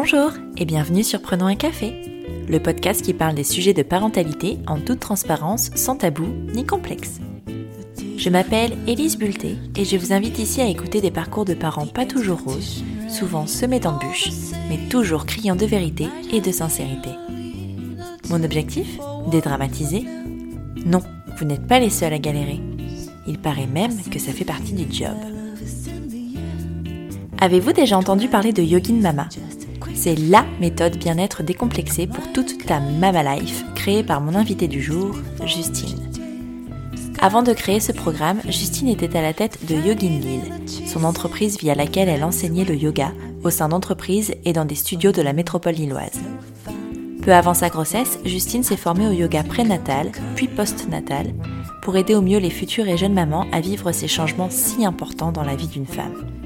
Bonjour et bienvenue sur Prenons un café, le podcast qui parle des sujets de parentalité en toute transparence, sans tabou ni complexe. Je m'appelle Élise Bulté et je vous invite ici à écouter des parcours de parents pas toujours roses, souvent semés d'embûches, mais toujours criant de vérité et de sincérité. Mon objectif? Dédramatiser? Non, vous n'êtes pas les seuls à galérer. Il paraît même que ça fait partie du job. Avez-vous déjà entendu parler de Yogin Mama? C'est LA méthode bien-être décomplexée pour toute ta Mama Life, créée par mon invité du jour, Justine. Avant de créer ce programme, Justine était à la tête de Yogin Lille, son entreprise via laquelle elle enseignait le yoga au sein d'entreprises et dans des studios de la métropole lilloise. Peu avant sa grossesse, Justine s'est formée au yoga prénatal, puis postnatal, pour aider au mieux les futures et jeunes mamans à vivre ces changements si importants dans la vie d'une femme.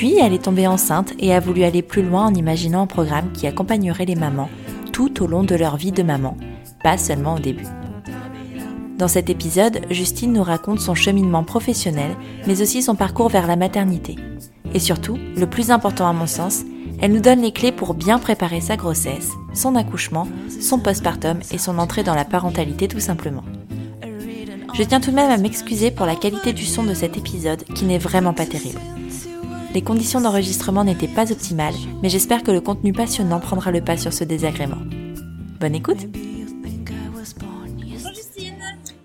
Puis elle est tombée enceinte et a voulu aller plus loin en imaginant un programme qui accompagnerait les mamans tout au long de leur vie de maman, pas seulement au début. Dans cet épisode, Justine nous raconte son cheminement professionnel, mais aussi son parcours vers la maternité. Et surtout, le plus important à mon sens, elle nous donne les clés pour bien préparer sa grossesse, son accouchement, son postpartum et son entrée dans la parentalité tout simplement. Je tiens tout de même à m'excuser pour la qualité du son de cet épisode qui n'est vraiment pas terrible. Les conditions d'enregistrement n'étaient pas optimales, mais j'espère que le contenu passionnant prendra le pas sur ce désagrément. Bonne écoute Bonjour Justine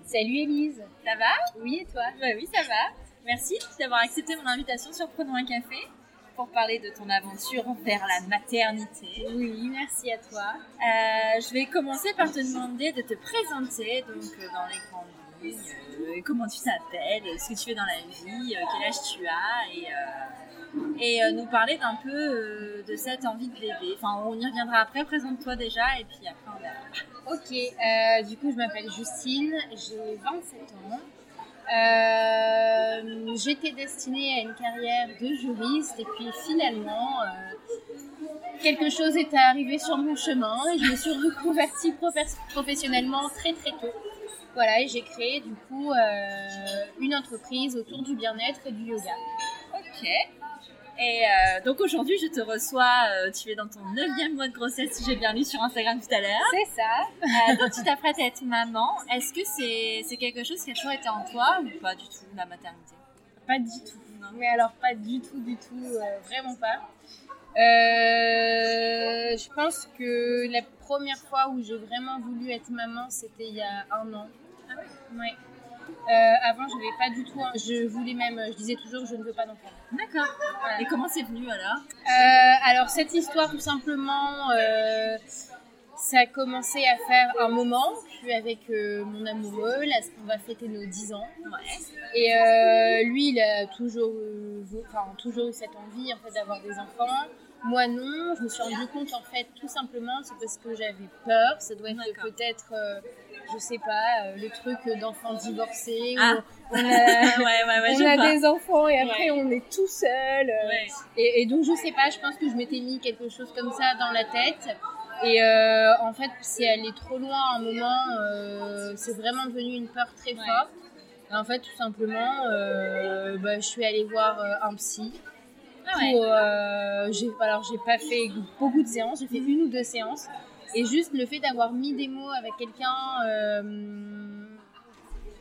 Salut Elise, Ça va? Oui et toi? Bah oui, ça va. Merci d'avoir accepté mon invitation sur Prenons un café pour parler de ton aventure vers la maternité. Oui, merci à toi. Euh, je vais commencer par te demander de te présenter donc euh, dans les grandes lignes, euh, comment tu t'appelles, ce que tu fais dans la vie, euh, quel âge tu as et, euh, et euh, nous parler d'un peu euh, de cette envie de bébé. Enfin, on y reviendra après, présente-toi déjà et puis après on verra. Ok, euh, du coup je m'appelle Justine, j'ai 27 ans. Euh, J'étais destinée à une carrière de juriste et puis finalement euh, quelque chose est arrivé sur mon chemin et je me suis reconvertie profe- professionnellement très très tôt. Voilà, et j'ai créé du coup une entreprise autour du bien-être et du yoga. Ok. Et euh, donc aujourd'hui, je te reçois, euh, tu es dans ton neuvième mois de grossesse, si j'ai bien lu sur Instagram tout à l'heure. C'est ça. Euh, donc tu t'apprêtes à être maman. Est-ce que c'est quelque chose qui a toujours été en toi ou pas du tout, la maternité? Pas du tout. Non. Mais alors pas du tout, du tout, euh, vraiment pas. Je pense que la première fois où j'ai vraiment voulu être maman, c'était il y a un an. Ah ouais? Ouais. Euh, avant, je n'avais pas du tout. Je voulais même. Je disais toujours, je ne veux pas d'enfant. D'accord. Voilà. Et comment c'est venu alors? Euh, alors cette histoire, tout simplement, euh, ça a commencé à faire un moment. Je suis avec mon amoureux. Là, on va fêter nos 10 ans. Ouais. Et lui, il a toujours, eu- enfin, toujours eu cette envie en fait, d'avoir des enfants. Moi, non. Je me suis rendu compte, en fait, tout simplement, c'est parce que j'avais peur. Ça doit être peut-être, euh, je sais pas, euh, le truc d'enfants divorcés. Ah. on a, ouais, ouais, ouais, on a des enfants et après on est tout seul. euh, et, et donc, je sais pas, je pense que je m'étais mis quelque chose comme ça dans la tête. Et euh, en fait, c'est allé trop loin à un moment. euh, c'est vraiment devenu une peur très forte. Et en fait, tout simplement, euh, bah, je suis allée voir euh, un psy. Ah ouais. Euh, j'ai, alors, j'ai pas fait beaucoup de séances, j'ai fait une ou deux séances. Et juste le fait d'avoir mis des mots avec quelqu'un, euh,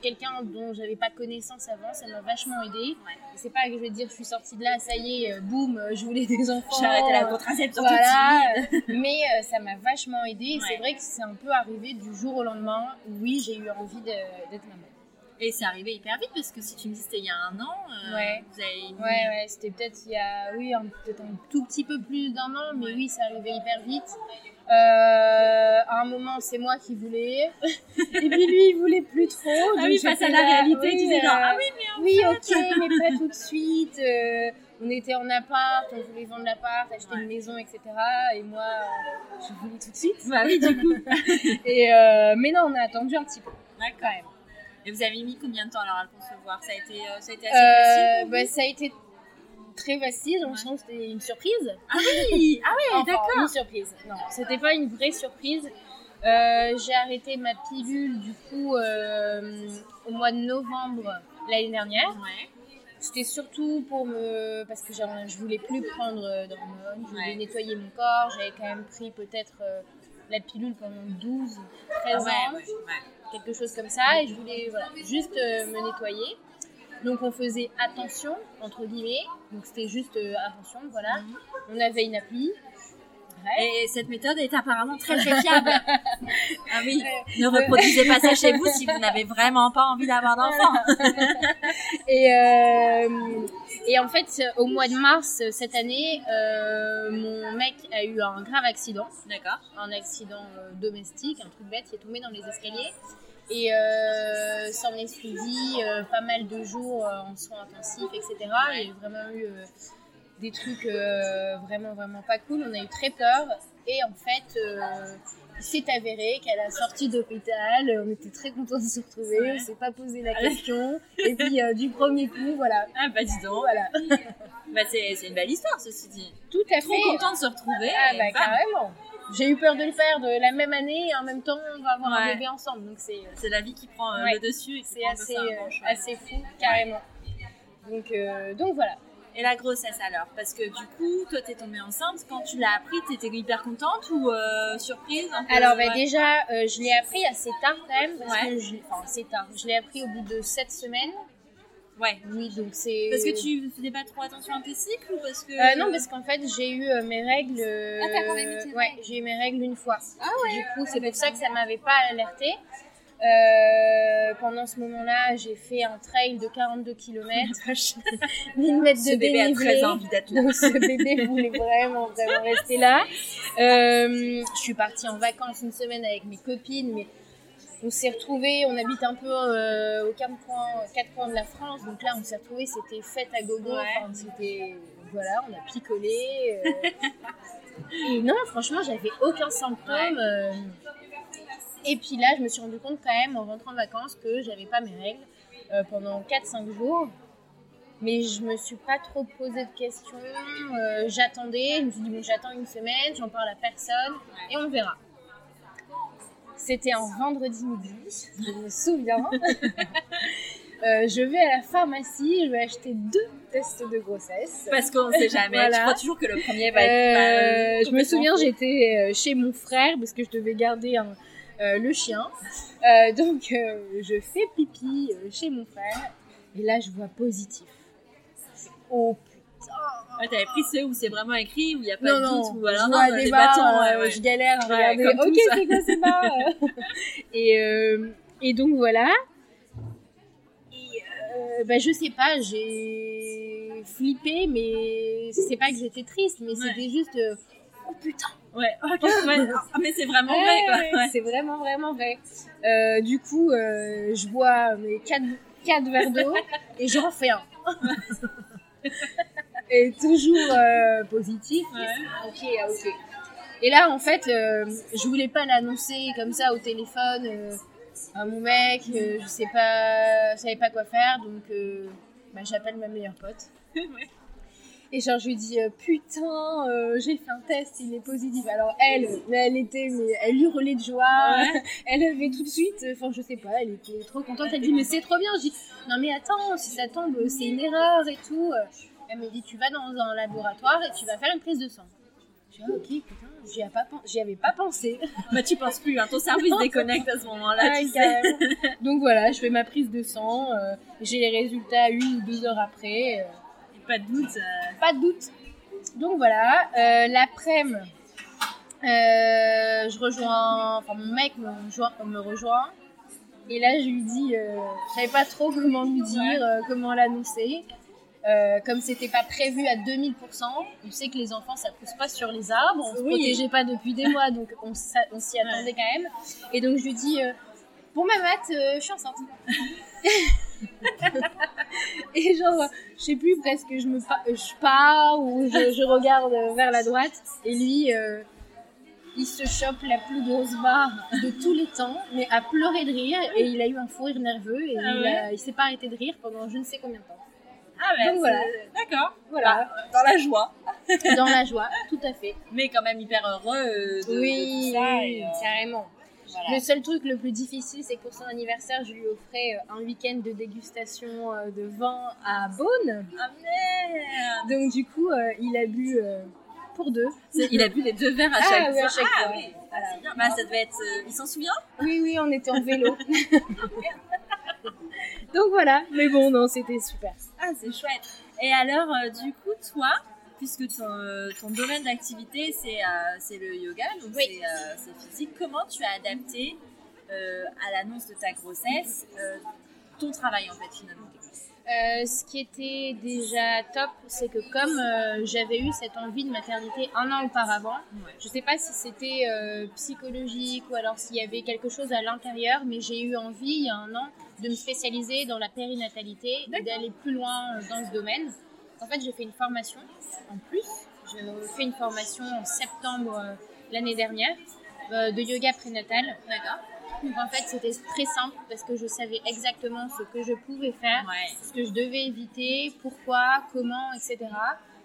quelqu'un dont j'avais pas connaissance avant, ça m'a vachement aidé. Ouais. C'est pas que je vais dire, je suis sortie de là, ça y est, euh, boum, euh, je voulais des enfants. J'ai arrêté la contraception Voilà, tout de suite. mais euh, ça m'a vachement aidé. Ouais. c'est vrai que c'est un peu arrivé du jour au lendemain. Oui, j'ai eu envie de- d'être maman. Et c'est arrivé hyper vite parce que si tu me dis c'était il y a un an, euh, Ouais. vous avez mis- Ouais, ouais, c'était peut-être il y a, oui, un- peut-être un tout petit peu plus d'un an, mais Ouais. oui, c'est arrivé hyper vite. Euh, à un moment, c'est moi qui voulais, et puis lui, il voulait plus trop. Ah oui, face à la là, réalité, oui, dis genre, euh, ah oui, mais en oui, fait. ok, mais pas tout de suite. euh, on était en appart, on voulait vendre l'appart, acheter Ouais. une maison, etc. Et moi, euh, je voulais tout de suite. Bah oui, du coup. Et euh, mais non, on a attendu un petit peu. D'accord. Et vous avez mis combien de temps alors à le concevoir? Ça a été, euh, ça a été assez Euh, facile bah, ça a été très facile, dans le sens que c'était une surprise. Ah oui, ah oui, Enfin, d'accord. Une surprise. Non, c'était pas une vraie surprise. Euh, j'ai arrêté ma pilule du coup euh, au mois de novembre l'année dernière. Ouais. C'était surtout pour me. Parce que genre, je voulais plus prendre d'hormones, je voulais Ouais. nettoyer mon corps. J'avais quand même pris peut-être euh, la pilule pendant 12, 13 ans, ouais, ouais, ouais. Quelque chose comme ça. Et je voulais voilà, juste euh, me nettoyer. Donc on faisait attention, entre guillemets. Donc c'était juste euh, attention, voilà. On avait une appli. Ouais. Et cette méthode est apparemment très très fiable. ah oui, ne reproduisez pas ça chez vous si vous n'avez vraiment pas envie d'avoir d'enfants. Et, euh, et en fait, au mois de mars cette année, euh, mon mec a eu un grave accident, D'accord. un accident euh, domestique, un truc bête, il est tombé dans les escaliers. Et euh, s'en est suivi euh, pas mal de jours euh, en soins intensifs, etc. Il y a vraiment eu euh, des trucs euh, vraiment, vraiment pas cool. On a eu très peur. Et en fait, euh, il s'est avéré qu'à la sortie d'hôpital, on était très contents de se retrouver. Ouais. On s'est pas posé la question. Et puis, euh, du premier coup, voilà. Ah bah dis donc. Voilà. Bah, c'est une belle histoire ceci dit. Tout à Trop fait. content de se retrouver. Ah bah bam. carrément. J'ai eu peur de le faire de la même année et en même temps on va avoir un bébé ensemble. Donc c'est C'est la vie qui prend euh, Ouais. le dessus c'est assez, euh, assez fou carrément. Donc, euh, donc voilà. Et la grossesse alors? Parce que du coup, toi t'es tombée enceinte. Quand tu l'as appris, t'étais hyper contente ou euh, surprise un peu, Alors bah, ouais. déjà euh, je l'ai appris assez tard quand même. Parce Ouais. que je, enfin assez tard. Je l'ai appris au bout de 7 semaines. Ouais. Oui donc c'est... Parce que tu faisais pas trop attention à tes cycles ou parce que Euh, non parce qu'en fait j'ai eu mes règles... Ah, t'as quand même eu tes Ouais j'ai eu mes règles une fois. Ah ouais. Du coup, c'est pour ça que ça m'avait pas alerté. Euh, pendant ce moment-là, j'ai fait un trail de 42 km, 1000 mètres Ce de bébé a très envie d'être là. Donc ce bébé voulait vraiment, vraiment rester là. Euh, je suis partie en vacances une semaine avec mes copines, mais on s'est retrouvés, on habite un peu euh, aux quatre coins, quatre coins de la France, donc là on s'est retrouvés, c'était fête à gogo, Ouais. enfin, c'était, voilà, on a picolé. euh. et non, franchement, j'avais aucun symptôme. Et puis là, je me suis rendu compte quand même en rentrant de vacances que j'avais pas mes règles euh, pendant 4-5 jours. Mais je me suis pas trop posé de questions. euh, J'attendais, je me suis dit, bon, j'attends une semaine, j'en parle à personne et on verra. C'était un vendredi midi, je me souviens. Euh, je vais à la pharmacie, je vais acheter deux tests de grossesse. Parce qu'on sait jamais. Voilà. Je crois toujours que le premier va être. Euh, bah, je me souviens, j'étais chez mon frère parce que je devais garder un- euh, le chien. Euh, donc, euh, je fais pipi chez mon frère et là, je vois positif. Oh Ouais, T'avais pris ceux où c'est vraiment écrit, où il n'y a pas non, de non, doute, ou alors non, des bâtons. ouais, ouais. je galère à Ouais, regarder. comme ok, c'est quoi ces barres? Et, et donc voilà. Et bah, je sais pas, j'ai flippé, mais c'est pas que j'étais triste, mais c'était juste. oh putain! Ouais, ok, ouais. Ah, mais c'est vraiment vrai, Ouais, quoi. Ouais. C'est vraiment, vraiment vrai. Euh, du coup, euh, je bois mes 4, verres d'eau et j'en fais un. et toujours euh, positif. Ouais. Ok, ah, ok. Et là, en fait, je voulais pas l'annoncer comme ça au téléphone à mon mec. je sais pas, je savais pas quoi faire, donc bah, j'appelle ma meilleure pote. Ouais. Et genre, je lui dis, euh, putain, euh, j'ai fait un test, il est positif. Alors, elle, elle était, mais elle hurlait de joie. Ouais. Elle avait tout de suite, enfin, je sais pas, elle était trop contente. Elle dit, mais c'est trop bien. Je dis, non, mais attends, si ça tombe, c'est une erreur et tout. Elle me dit, tu vas dans un laboratoire et tu vas faire une prise de sang. Je dis, ah, ok, putain, j'y avais pas, avais pensé. Bah, tu penses plus, hein. ton cerveau se déconnecte à ce moment-là, Ouais, carrément. Donc voilà, je fais ma prise de sang. euh, j'ai les résultats une ou deux heures après. euh, Pas de doute. euh, pas de doute. Donc voilà, euh, l'après-midi, euh, je rejoins, enfin mon mec me rejoint, me rejoint. Et là, je lui dis, euh, je savais pas trop comment lui dire, euh, comment l'annoncer. Euh, comme c'était pas prévu à 2000%, on sait que les enfants ça pousse pas sur les arbres, on se Oui. protégeait pas depuis des mois, donc on, s'y attendait quand même. Et donc je lui dis, bon ma mat, je suis enceinte. Et genre, je sais plus, presque je me je pars ou je, je regarde vers la droite. Et lui, euh, il se chope la plus grosse barre de tous les temps, mais à pleurer de rire. Et il a eu un fou rire nerveux et Ah il, ouais a- il s'est pas arrêté de rire pendant je ne sais combien de temps. Ah, ouais, Donc voilà. D'accord. Voilà, Dans la joie. dans la joie, tout à fait. Mais quand même hyper heureux euh, de, de oui, tout ça. oui, et, euh, carrément. Le seul truc le plus difficile, c'est que pour son anniversaire, je lui offrais euh, un week-end de dégustation euh, de vin à Beaune. Ah merde Donc du coup, euh, il a bu euh, pour deux. Il a bu les deux verres à Ah, chaque oui, à fois. chaque ah fois. oui, Ah, c'est bien. Bah, ça devait être. euh, il s'en souvient Oui, oui, on était en vélo. Donc voilà, mais bon, non, c'était super. Ah, c'est chouette. Et alors, du coup, toi, puisque ton, euh, ton domaine d'activité, c'est euh, c'est le yoga, donc Oui. c'est euh, physique, comment tu as adapté à l'annonce de ta grossesse ton travail, en fait, finalement? Euh, ce qui était déjà top, c'est que comme euh, j'avais eu cette envie de maternité un an auparavant, Ouais. je sais pas si c'était euh, psychologique ou alors s'il y avait quelque chose à l'intérieur, mais j'ai eu envie il y a un an de me spécialiser dans la périnatalité et d'aller plus loin dans ce domaine. En fait, j'ai fait une formation en plus. J'ai fait une formation en septembre euh, l'année dernière euh, de yoga prénatal. D'accord. Donc en fait, c'était très simple parce que je savais exactement ce que je pouvais faire Ouais. ce que je devais éviter, pourquoi, comment, etc.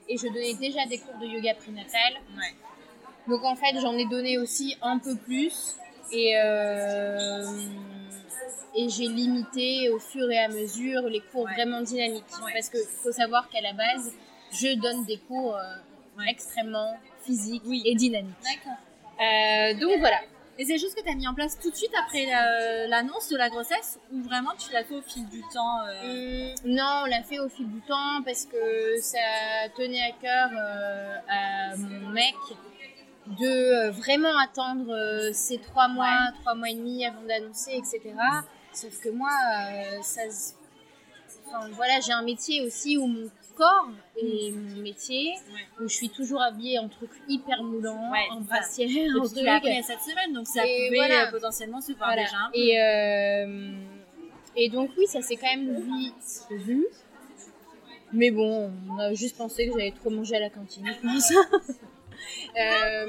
Et je donnais déjà des cours de yoga prénatal. Ouais. Donc en fait, j'en ai donné aussi un peu plus. Et, euh, et j'ai limité au fur et à mesure les cours Ouais. vraiment dynamiques. Ouais. Parce qu'il faut savoir qu'à la base, je donne des cours euh, Ouais. extrêmement physiques Oui. et dynamiques. D'accord. Euh, donc voilà. Et c'est juste que tu as mis en place tout de suite après la- l'annonce de la grossesse ou vraiment tu l'as fait au fil du temps euh, Hum, non, on l'a fait au fil du temps parce que ça tenait à cœur à mon mec de euh, vraiment attendre euh, ces trois mois, trois mois et demi avant d'annoncer, etc. Sauf que moi, euh, ça, se- enfin, voilà, j'ai un métier aussi où mon corps est mon métier, Ouais. où je suis toujours habillée en trucs hyper moulants, Ouais, en brassière, Et en trucs. à cette semaine, donc ça Et pouvait voilà. potentiellement se voir Voilà. déjà un peu. Et, euh, et donc oui, ça s'est quand même vite vu. Mais bon, on a juste pensé que j'allais trop manger à la cantine, je pense. Euh,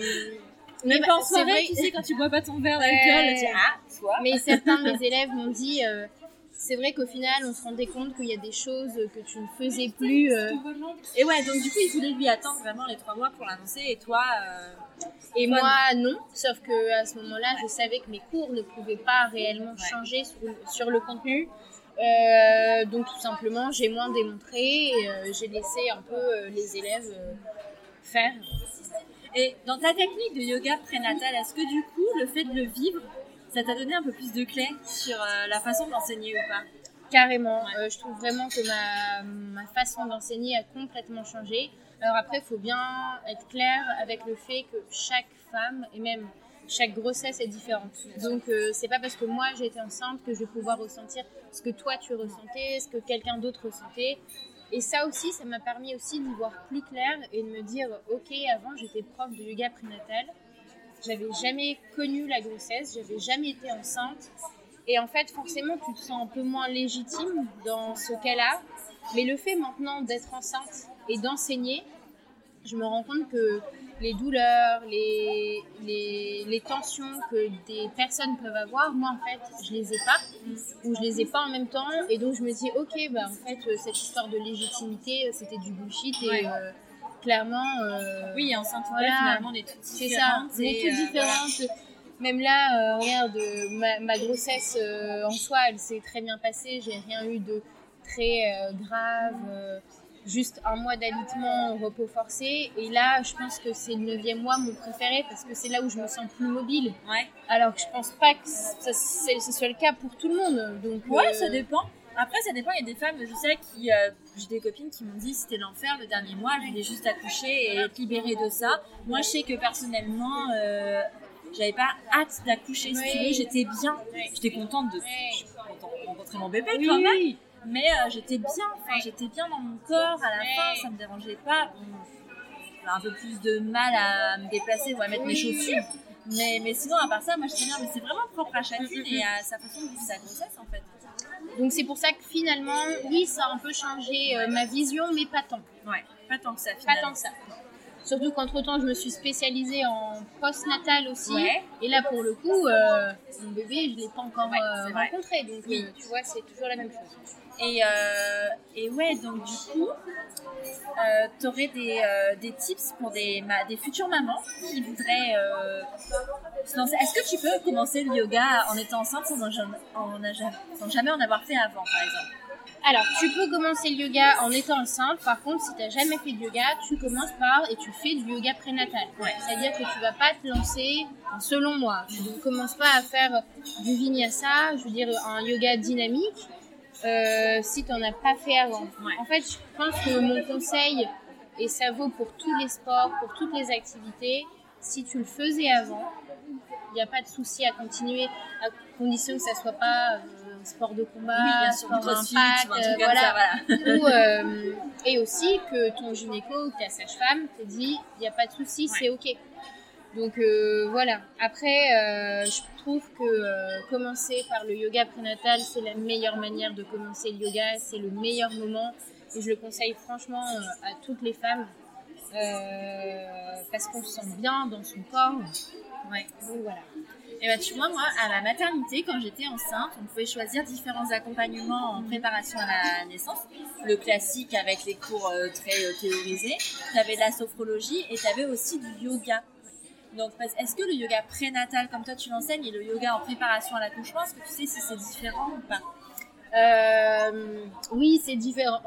mais bah, pas en c'est soirée, vrai- tu sais, quand tu bois pas ton verre d'alcool, tu dis ah, toi. mais certains de mes élèves m'ont dit, euh, c'est vrai qu'au final, on se rendait compte qu'il y a des choses que tu ne faisais plus. euh, Et ouais, donc du coup, il voulait lui attendre vraiment les trois mois pour l'annoncer, et toi, euh, Et Toi, moi, non. Sauf que à ce moment-là, je savais que mes cours ne pouvaient pas réellement Ouais. changer sur, sur le contenu. Euh, donc tout simplement, j'ai moins démontré j'ai laissé un peu les élèves faire. Et dans ta technique de yoga prénatal, est-ce que du coup, le fait de le vivre, ça t'a donné un peu plus de clés sur euh, la façon d'enseigner ou pas? Carrément. Ouais. Euh, je trouve vraiment que ma, ma façon d'enseigner a complètement changé. Alors après, il faut bien être clair avec le fait que chaque femme et même chaque grossesse est différente. Donc euh, c'est pas parce que moi été enceinte que je vais pouvoir ressentir ce que toi tu ressentais, ce que quelqu'un d'autre ressentait. Et ça aussi, ça m'a permis aussi d'y voir plus clair et de me dire, ok, avant j'étais prof de yoga prénatal, j'avais jamais connu la grossesse, j'avais jamais été enceinte. Et en fait, forcément, tu te sens un peu moins légitime dans ce cas-là. Mais le fait maintenant d'être enceinte et d'enseigner, je me rends compte que les douleurs, les, les, les tensions que des personnes peuvent avoir, moi en fait, je les ai pas, ou je les ai pas en même temps. Et donc je me dis, ok, bah en fait, euh, cette histoire de légitimité, euh, c'était du bullshit. Et Ouais. euh, clairement, euh, Oui, enceinte Voilà. finalement, on est toutes c'est ça, différentes. on est toutes euh, différentes. Même là, regarde, ma, ma grossesse en soi, elle s'est très bien passée. J'ai rien eu de très grave. Juste un mois d'alitement, repos forcé. Et là, je pense que c'est le neuvième mois mon préféré parce que c'est là où je me sens plus mobile. Ouais, Alors que je pense pas que ça, c'est- ce soit le cas pour tout le monde. Donc, ouais euh, ça dépend. Après, ça dépend. Il y a des femmes, je sais, qui. euh, J'ai des copines qui m'ont dit c'était l'enfer le dernier mois, je voulais juste accoucher et être libérée de ça. Moi, je sais que personnellement, euh, j'avais pas hâte d'accoucher, si tu Oui. veux, j'étais bien. J'étais contente de, contente de rencontrer mon bébé Oui, quand même. Mais euh, j'étais bien, enfin, j'étais bien dans mon corps à la fin, ça me dérangeait pas. J'avais un peu plus de mal à me déplacer ou à mettre mes chaussures. Mais, mais sinon, à part ça, moi j'étais bien. Mais c'est vraiment propre à chacune et à sa façon de vivre sa grossesse en fait. Donc c'est pour ça que finalement, oui, ça a un peu changé euh, ma vision, mais pas tant. Ouais, pas tant que ça Pas finalement. tant que ça. Surtout qu'entre-temps, je me suis spécialisée en post-natal aussi. Ouais. Et là, pour le coup, euh, mon bébé, je ne l'ai pas encore Ouais, euh, rencontré. Donc, Oui. tu vois, c'est toujours la même chose. Et, euh, et ouais, donc du coup, euh, tu aurais des, euh, des tips pour des, ma- des futures mamans qui voudraient euh, se lancer. Est-ce que tu peux commencer le yoga en étant enceinte sans, en jamais- en sans jamais en avoir fait avant, par exemple? Alors, tu peux commencer le yoga en étant enceinte. Par contre, si tu n'as jamais fait de yoga, tu commences par et tu fais du yoga prénatal. Ouais. C'est-à-dire que tu vas pas te lancer, selon moi, tu ne commences pas à faire du vinyasa, je veux dire un yoga dynamique, euh, si tu n'en as pas fait avant. Ouais. En fait, je pense que mon conseil, et ça vaut pour tous les sports, pour toutes les activités, si tu le faisais avant, il n'y a pas de souci à continuer, à condition que ça soit pas euh, un sport de combat, Oui, bien sûr, sport crossfit impact, un truc comme voilà. ça, voilà. Ou, euh, et aussi que ton gynéco ou ta sage-femme te dit il n'y a pas de souci, c'est ok. Donc euh, voilà. Après, euh, je trouve que euh, commencer par le yoga prénatal, c'est la meilleure manière de commencer le yoga, c'est le meilleur moment. Et je le conseille franchement euh, à toutes les femmes euh, parce qu'on se sent bien dans son corps. Ouais. Voilà. Et bah, tu vois, moi, à la maternité, quand j'étais enceinte, on pouvait choisir différents accompagnements en préparation à la naissance. Le classique avec les cours euh, très théorisés. Tu avais de la sophrologie et tu avais aussi du yoga. Donc, est-ce que le yoga prénatal, comme toi tu l'enseignes, et le yoga en préparation à l'accouchement, est-ce que tu sais si c'est différent ou pas Euh, oui, c'est différent.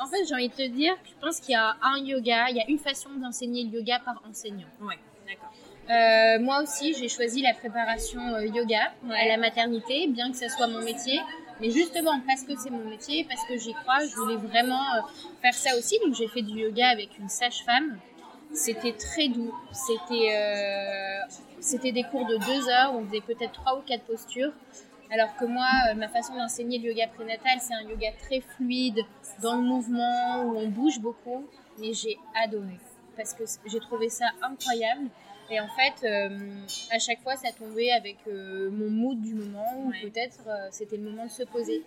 En fait, j'ai envie de te dire, je pense qu'il y a un yoga, il y a une façon d'enseigner le yoga par enseignant. Oui, d'accord. Euh, moi aussi, j'ai choisi la préparation euh, yoga à la maternité, bien que ce soit mon métier. Mais justement, parce que c'est mon métier, parce que j'y crois, je voulais vraiment faire ça aussi. Donc, j'ai fait du yoga avec une sage-femme. C'était très doux. C'était euh, c'était des cours de deux heures. On faisait peut-être trois ou quatre postures. Alors que moi, euh, ma façon d'enseigner le yoga prénatal, c'est un yoga très fluide, dans le mouvement, où on bouge beaucoup. Mais j'ai adoré. Parce que j'ai trouvé ça incroyable. Et en fait, euh, à chaque fois, ça tombait avec euh, mon mood du moment, ou Ouais. peut-être euh, c'était le moment de se poser.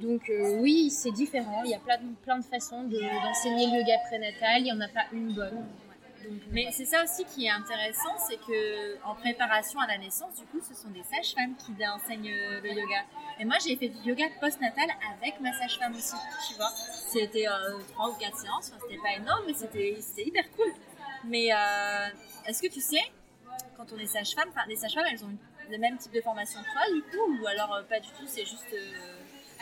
Donc oui, c'est différent. Il y a plein de, plein de façons de- d'enseigner le yoga prénatal. Il n'y en a pas une bonne. Mais c'est ça aussi qui est intéressant, c'est que en préparation à la naissance, du coup, ce sont des sages-femmes qui enseignent le yoga. Et moi, j'ai fait du yoga post-natal avec ma sage-femme aussi, tu vois. C'était euh, trois ou quatre séances, enfin, c'était pas énorme, mais c'était hyper cool. Mais euh, est-ce que tu sais, quand on est sage-femme, les sages-femmes, elles ont le même type de formation que toi, du coup, ou alors euh, pas du tout, c'est juste.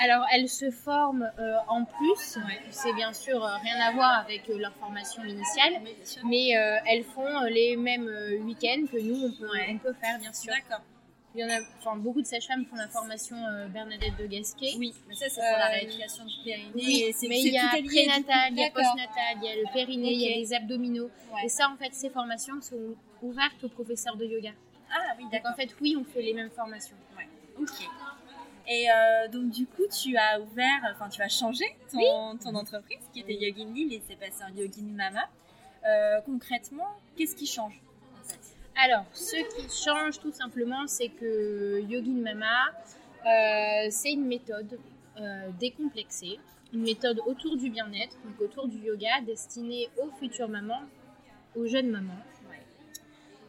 Alors, elles se forment euh, en plus. Ouais. C'est bien sûr euh, rien à voir avec euh, leur formation initiale. mais elles font les mêmes week-ends que nous, on peut, Ouais. on peut faire, bien sûr. D'accord. Il y en a, enfin, beaucoup de sages-femmes font la formation Bernadette de Gasquet. Oui, mais ça, c'est pour la rééducation du périnée. Oui, et mais il y a prénatal, il y a postnatal, il y a le périnée, il y a les abdominaux. Ouais. Et ça, en fait, ces formations sont ouvertes aux professeurs de yoga. Ah oui, Donc, d'accord. en fait, oui, on fait les mêmes formations. Ok. Et euh, donc du coup, tu as ouvert, enfin tu as changé ton, ton entreprise qui était Yogin Lille et c'est passé en Yogin Mama. Euh, concrètement, qu'est-ce qui change en fait? Alors, ce qui change tout simplement, c'est que Yogin Mama, euh, c'est une méthode décomplexée, une méthode autour du bien-être, donc autour du yoga, destinée aux futures mamans, aux jeunes mamans.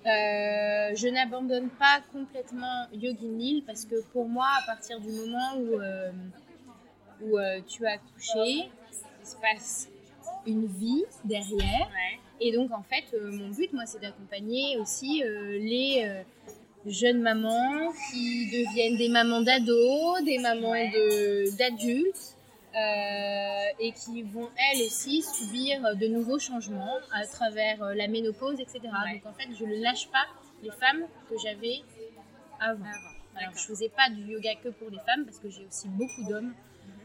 Euh, je n'abandonne pas complètement Yogin Lille parce que pour moi, à partir du moment où, euh, où euh, tu as accouché, il se passe une vie derrière. Ouais. Et donc, en fait, mon but, moi, c'est d'accompagner aussi les jeunes mamans qui deviennent des mamans d'ados, des mamans Ouais. d'adultes, et qui vont, elles aussi, subir de nouveaux changements à travers euh, la ménopause, etc. Ouais. Donc, en fait, je ne lâche pas les femmes que j'avais avant. Alors, je faisais pas du yoga que pour les femmes, parce que j'ai aussi beaucoup d'hommes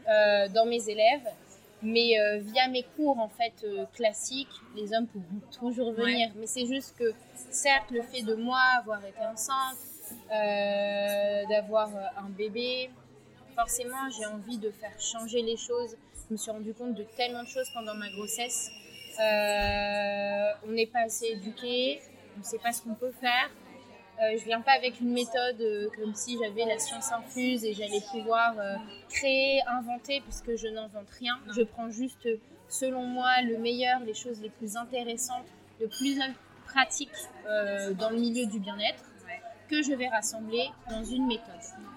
euh, dans mes élèves. Mais euh, via mes cours en fait euh, classiques, les hommes pourront toujours venir. Mais c'est juste que, certes, le fait de moi avoir été enceinte, euh, d'avoir euh, un bébé, forcément, j'ai envie de faire changer les choses. Je me suis rendu compte de tellement de choses pendant ma grossesse. Euh, on n'est pas assez éduqué, on ne sait pas ce qu'on peut faire. Euh, je viens pas avec une méthode euh, comme si j'avais la science infuse et j'allais pouvoir euh, créer, inventer, puisque je n'invente rien. Je prends juste, selon moi, le meilleur, les choses les plus intéressantes, le plus pratique dans le milieu du bien-être, que je vais rassembler dans une méthode.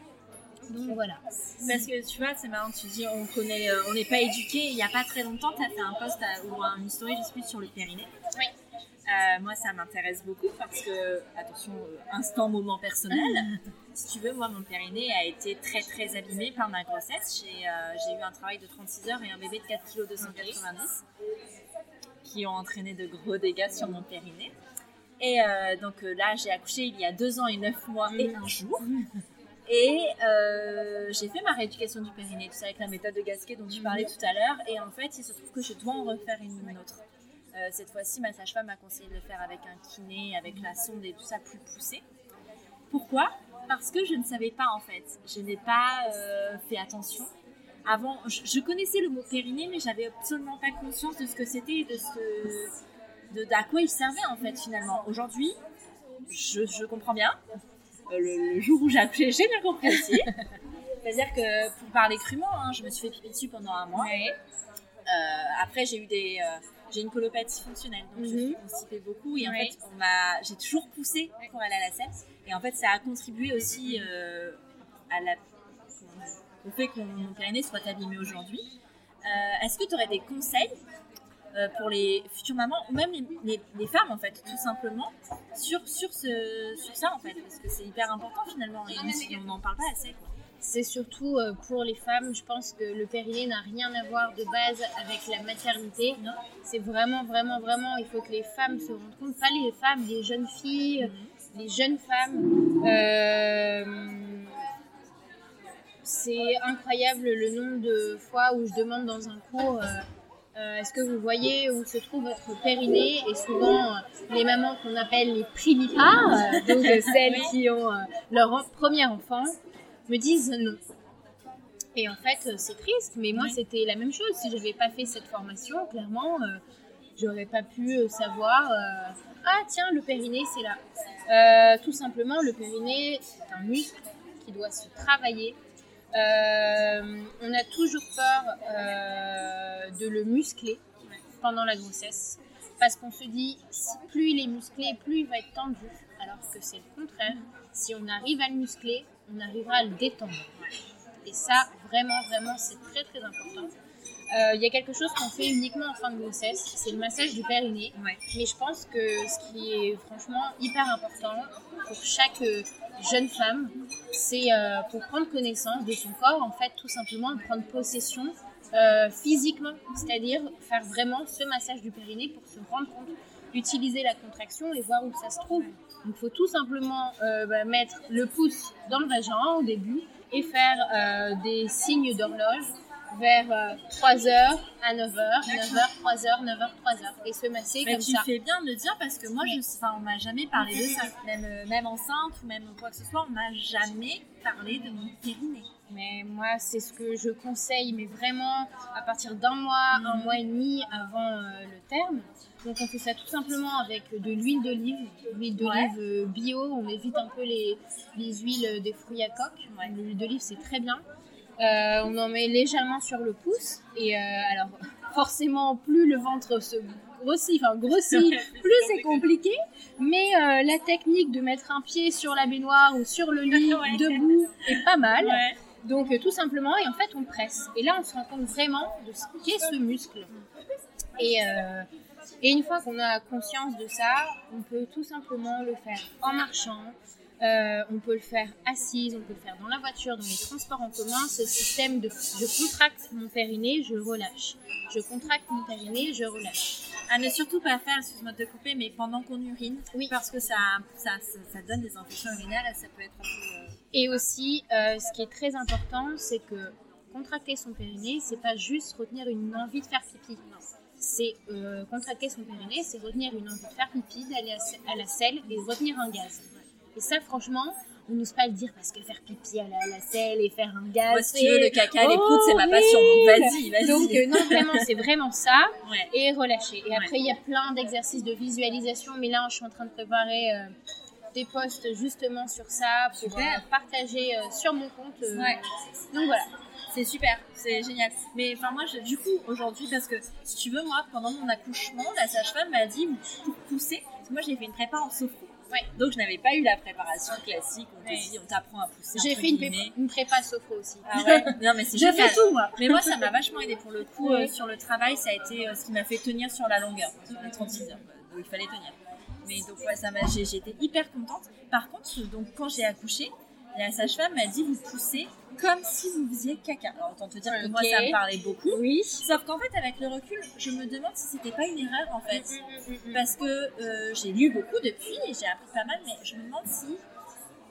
Donc voilà. Parce que tu vois, c'est marrant, tu dis on connaît, on n'est pas éduqué. Il n'y a pas très longtemps, tu as fait un post ou une story, je sais plus, sur le périnée. Oui. Euh, moi, ça m'intéresse beaucoup parce que, attention, euh, instant moment personnel. si tu veux, moi, mon périnée a été très très abîmé par ma grossesse. J'ai euh, eu un travail de 36 heures et un bébé de 4 kg 290 qui ont entraîné de gros dégâts sur mon périnée. Et donc là, j'ai accouché il y a 2 ans et 9 mois et un jour. Et j'ai fait ma rééducation du périnée, tout ça avec la méthode de Gasquet dont tu parlais tout à l'heure. Et en fait, il se trouve que je dois en refaire une autre. Euh, cette fois-ci, ma sage-femme m'a conseillé de le faire avec un kiné, avec la sonde et tout ça plus poussé. Pourquoi? Parce que je ne savais pas en fait. Je n'ai pas euh, fait attention. Avant, je, connaissais le mot périnée, mais j'avais absolument pas conscience de ce que c'était et de ce, de, à quoi il servait en fait finalement. Aujourd'hui, je, comprends bien. Euh, le, jour où j'ai accouché, j'ai bien compris aussi. C'est-à-dire que pour parler crûment, hein, je me suis fait pipi dessus pendant un mois. après, j'ai eu des j'ai une colopathie fonctionnelle, donc je mhm. suis constipée beaucoup et en fait, on m'a, j'ai toujours poussé pour aller à la selle et en fait, ça a contribué aussi euh, à la, au fait que mon périnée soit abîmé aujourd'hui. Euh, est-ce que tu aurais des conseils euh, pour les futures mamans ou même les, les, femmes en fait, tout simplement, sur, sur, ce, sur ça en fait, parce que c'est hyper important finalement et on n'en parle pas assez. C'est surtout euh, pour les femmes. Je pense que le périnée n'a rien à voir de base avec la maternité. C'est vraiment, vraiment, vraiment, il faut que les femmes se rendent compte, pas les femmes, les jeunes filles, mhm. les jeunes femmes. Euh, c'est incroyable le nombre de fois où je demande dans un cours. Euh, est-ce que vous voyez où se trouve votre périnée Et souvent, les mamans qu'on appelle les primipares, donc celles qui ont leur premier enfant, me disent non. Et en fait, euh, c'est triste, mais moi, c'était la même chose. Si je n'avais pas fait cette formation, clairement, euh, j'aurais pas pu euh, savoir Ah, tiens, le périnée, c'est là. tout simplement, le périnée, c'est un muscle qui doit se travailler. On a toujours peur de le muscler pendant la grossesse parce qu'on se dit plus il est musclé, plus il va être tendu. Alors que c'est le contraire. Si on arrive à le muscler, on arrivera à le détendre. Et ça, vraiment, vraiment, c'est très, très important. Euh, il y a quelque chose qu'on fait uniquement en fin de grossesse, c'est le massage du périnée. Mais je pense que ce qui est franchement hyper important pour chaque euh, jeune femme, c'est euh, pour prendre connaissance de son corps, en fait, tout simplement prendre possession physiquement, c'est-à-dire faire vraiment ce massage du périnée pour se rendre compte, utiliser la contraction et voir où ça se trouve. Il faut tout simplement euh, bah, mettre le pouce dans le vagin au début et faire euh, des signes d'horloge vers 3h euh, à 9h, 9h, 3h, 9h, 3h et se masser comme tu ça. Tu fais bien de le dire parce que moi, je, on m'a jamais parlé de ça. Même, même enceinte ou même quoi que ce soit, on m'a jamais parlé de mon périnée. Mais moi, c'est ce que je conseille, mais vraiment à partir d'un mois, un mois et demi avant le terme. Donc on fait ça tout simplement avec de l'huile d'olive, l'huile d'olive euh, bio, on évite un peu les, les huiles des fruits à coque. L'huile d'olive c'est très bien. Euh, on en met légèrement sur le pouce et euh, alors forcément plus le ventre se grossit, enfin grossit, plus c'est compliqué. Mais la technique de mettre un pied sur la baignoire ou sur le lit debout est pas mal. Donc tout simplement et en fait on presse. Et là on se rend compte vraiment de ce qu'est ce muscle. Et et une fois qu'on a conscience de ça, on peut tout simplement le faire en marchant, euh, on peut le faire assise, on peut le faire dans la voiture, dans les transports en commun. Ce système de je contracte mon périnée, je relâche. Je contracte mon périnée, je relâche. À ne surtout pas faire, excuse-moi de te couper, mais pendant qu'on urine. Oui. Parce que ça, ça, ça, donne des infections urinaires et ça peut être un peu. Euh, et aussi, euh, ce qui est très important, c'est que contracter son périnée, c'est pas juste retenir une envie de faire pipi c'est euh, contracter son périnée, c'est retenir une envie de faire pipi, d'aller à, la selle et retenir un gaz. Et ça, franchement, on n'ose pas le dire parce que faire pipi à la, selle et faire un gaz. Moi, si tu veux, le caca, les proutes, c'est ma passion. Donc, vas-y, vas-y. Donc, euh, non, vraiment, c'est vraiment ça. Et relâcher. Et après, il y a plein d'exercices de visualisation. Mais là, je suis en train de préparer euh, des posts justement sur ça pour euh, partager euh, sur mon compte. Ouais. Donc voilà. C'est super, c'est génial. Mais enfin moi, je- du coup, aujourd'hui, parce que si tu veux, moi, pendant mon accouchement, la sage-femme m'a dit pour pousser? Parce que moi, j'ai fait une prépa en sophro. Ouais. Donc je n'avais pas eu la préparation classique. On te dit, on t'apprend à pousser. J'ai fait une, prépa, une prépa sophro aussi. Ah ouais. Non mais c'est Je fais tout moi. Mais moi, ça m'a vachement aidé pour le coup. Euh, sur le travail, ça a été euh, ce qui m'a fait tenir sur la longueur, sur les 36 heures. Donc il fallait tenir. Mais donc ouais, ça m'a, été hyper contente. Par contre, donc quand j'ai accouché, la sage-femme m'a dit vous poussez comme si vous faisiez caca. Alors autant te dire que moi ça me parlait beaucoup. Oui. Sauf qu'en fait, avec le recul, je me demande si c'était pas une erreur en fait. Mm, Parce que euh, j'ai lu beaucoup depuis et j'ai appris pas mal, mais je me demande si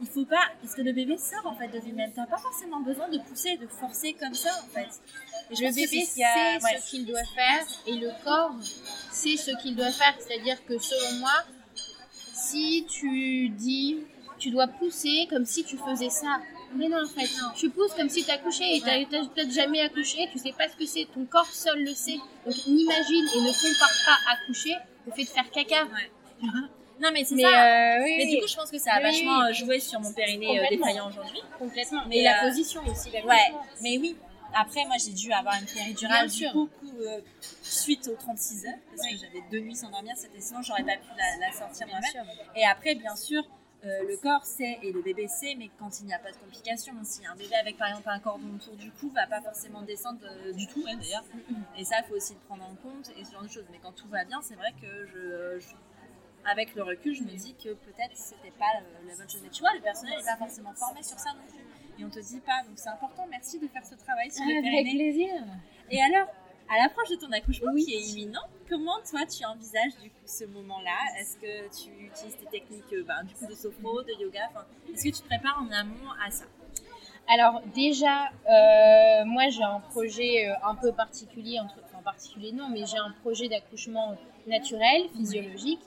il faut pas, parce que le bébé sort en fait de lui-même. T'as pas forcément besoin de pousser, de forcer comme ça en fait. Et Le bébé a- sait ouais. ce qu'il doit faire et le corps sait ce qu'il doit faire. C'est-à-dire que selon moi, si tu dis tu dois pousser comme si tu faisais ça. Mais non, en fait, tu pousses comme si tu accouchais et Ouais. tu n'as peut-être jamais accouché, tu sais pas ce que c'est, ton corps seul le sait. Donc n'imagine et ne compare pas accoucher au fait de faire caca. Ouais. Non mais c'est ça. euh, oui, mais oui, du coup, je pense que ça a vachement oui. euh, joué sur mon périnée euh, défaillant aujourd'hui. complètement. Mais, et la euh, position aussi. Ouais, l'accouchement. mais oui. Après, moi, j'ai dû avoir une péridurale du coup, euh, suite aux 36 heures, parce que j'avais deux nuits sans dormir, c'était sinon j'aurais pas pu la, la sortir Bien moi-même. sûr. Et après, bien sûr, euh, le corps sait et le bébé sait, mais quand il n'y a pas de complications, si un bébé avec par exemple un cordon autour du cou va pas forcément descendre euh, du tout, même d'ailleurs. Et ça, il faut aussi le prendre en compte et ce genre de choses. Mais quand tout va bien, c'est vrai que je, je- avec le recul, je me dis que peut-être c'était pas la, la bonne chose. Mais tu vois, le personnel n'est pas forcément formé sur ça non plus. Et on te dit pas, donc c'est important. Merci de faire ce travail sur le Avec plaisir. Et alors, à l'approche de ton accouchement qui est imminent, comment toi tu envisages du coup ce moment-là? Est-ce que tu utilises tes techniques euh, ben, du coup de sophro, de yoga? Est-ce que tu te prépares en amont à ça? Alors déjà, euh, moi j'ai un projet euh, un peu particulier, entre, enfin particulier non, mais j'ai un projet d'accouchement naturel, physiologique,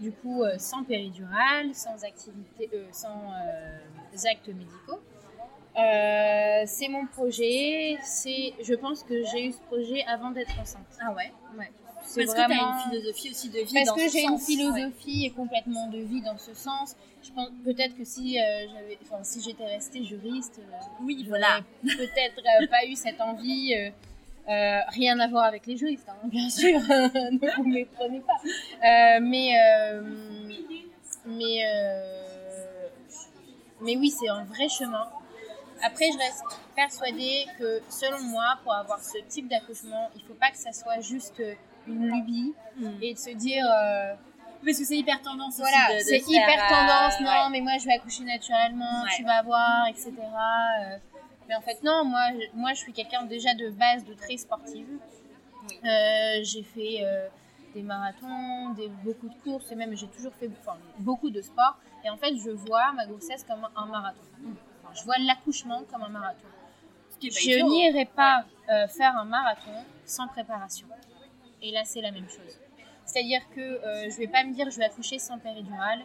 du coup euh, sans péridurale, sans activité, euh, sans actes médicaux. C'est mon projet, c'est, je pense que j'ai eu ce projet avant d'être enceinte. Ah ouais? Ouais. C'est Parce que tu une philosophie aussi de vie parce dans que ce j'ai une philosophie complètement de vie dans ce sens. Je pense peut-être que si euh, j'avais, enfin si j'étais restée juriste, euh, Oui, voilà. peut-être euh, pas eu cette envie. euh, rien à voir avec les juristes, hein, bien sûr. ne vous méprenez pas. Mais mais mais oui, c'est un vrai chemin. Après, je reste persuadée que, selon moi, pour avoir ce type d'accouchement, il faut pas que ça soit juste une lubie Mm. et de se dire euh, Parce que c'est hyper tendance aussi voilà, c'est hyper tendance, euh, non, ouais. mais moi je vais accoucher naturellement, Ouais. tu vas voir, etc. Euh, mais en fait, non, moi je, moi, je suis quelqu'un déjà de base de très sportive. Euh, j'ai fait des marathons, des, beaucoup de courses, et même j'ai toujours fait enfin, beaucoup de sport. Et en fait, je vois ma grossesse comme un marathon. Enfin, je vois l'accouchement comme un marathon. Je idiot. n'irai pas euh, faire un marathon sans préparation. Et là, c'est la même chose. C'est-à-dire que euh, je vais pas me dire je vais accoucher sans péridurale,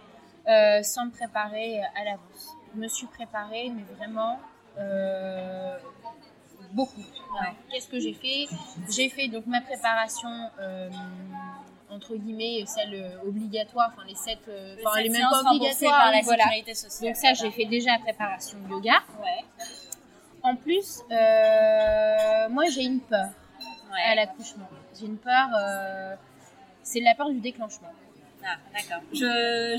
euh, sans me préparer à l'avance. Je me suis préparée, mais vraiment euh, beaucoup. Qu'est-ce que j'ai fait? J'ai fait donc ma préparation. euh, entre guillemets, celle euh, obligatoire, enfin les sept, enfin les mêmes pas obligatoires, par la voilà. sécurité sociale. Donc ça, j'ai fait déjà la préparation yoga. Ouais. En plus, moi j'ai une peur Ouais. à l'accouchement. J'ai une peur, euh, c'est la peur du déclenchement. Ah, d'accord. Je,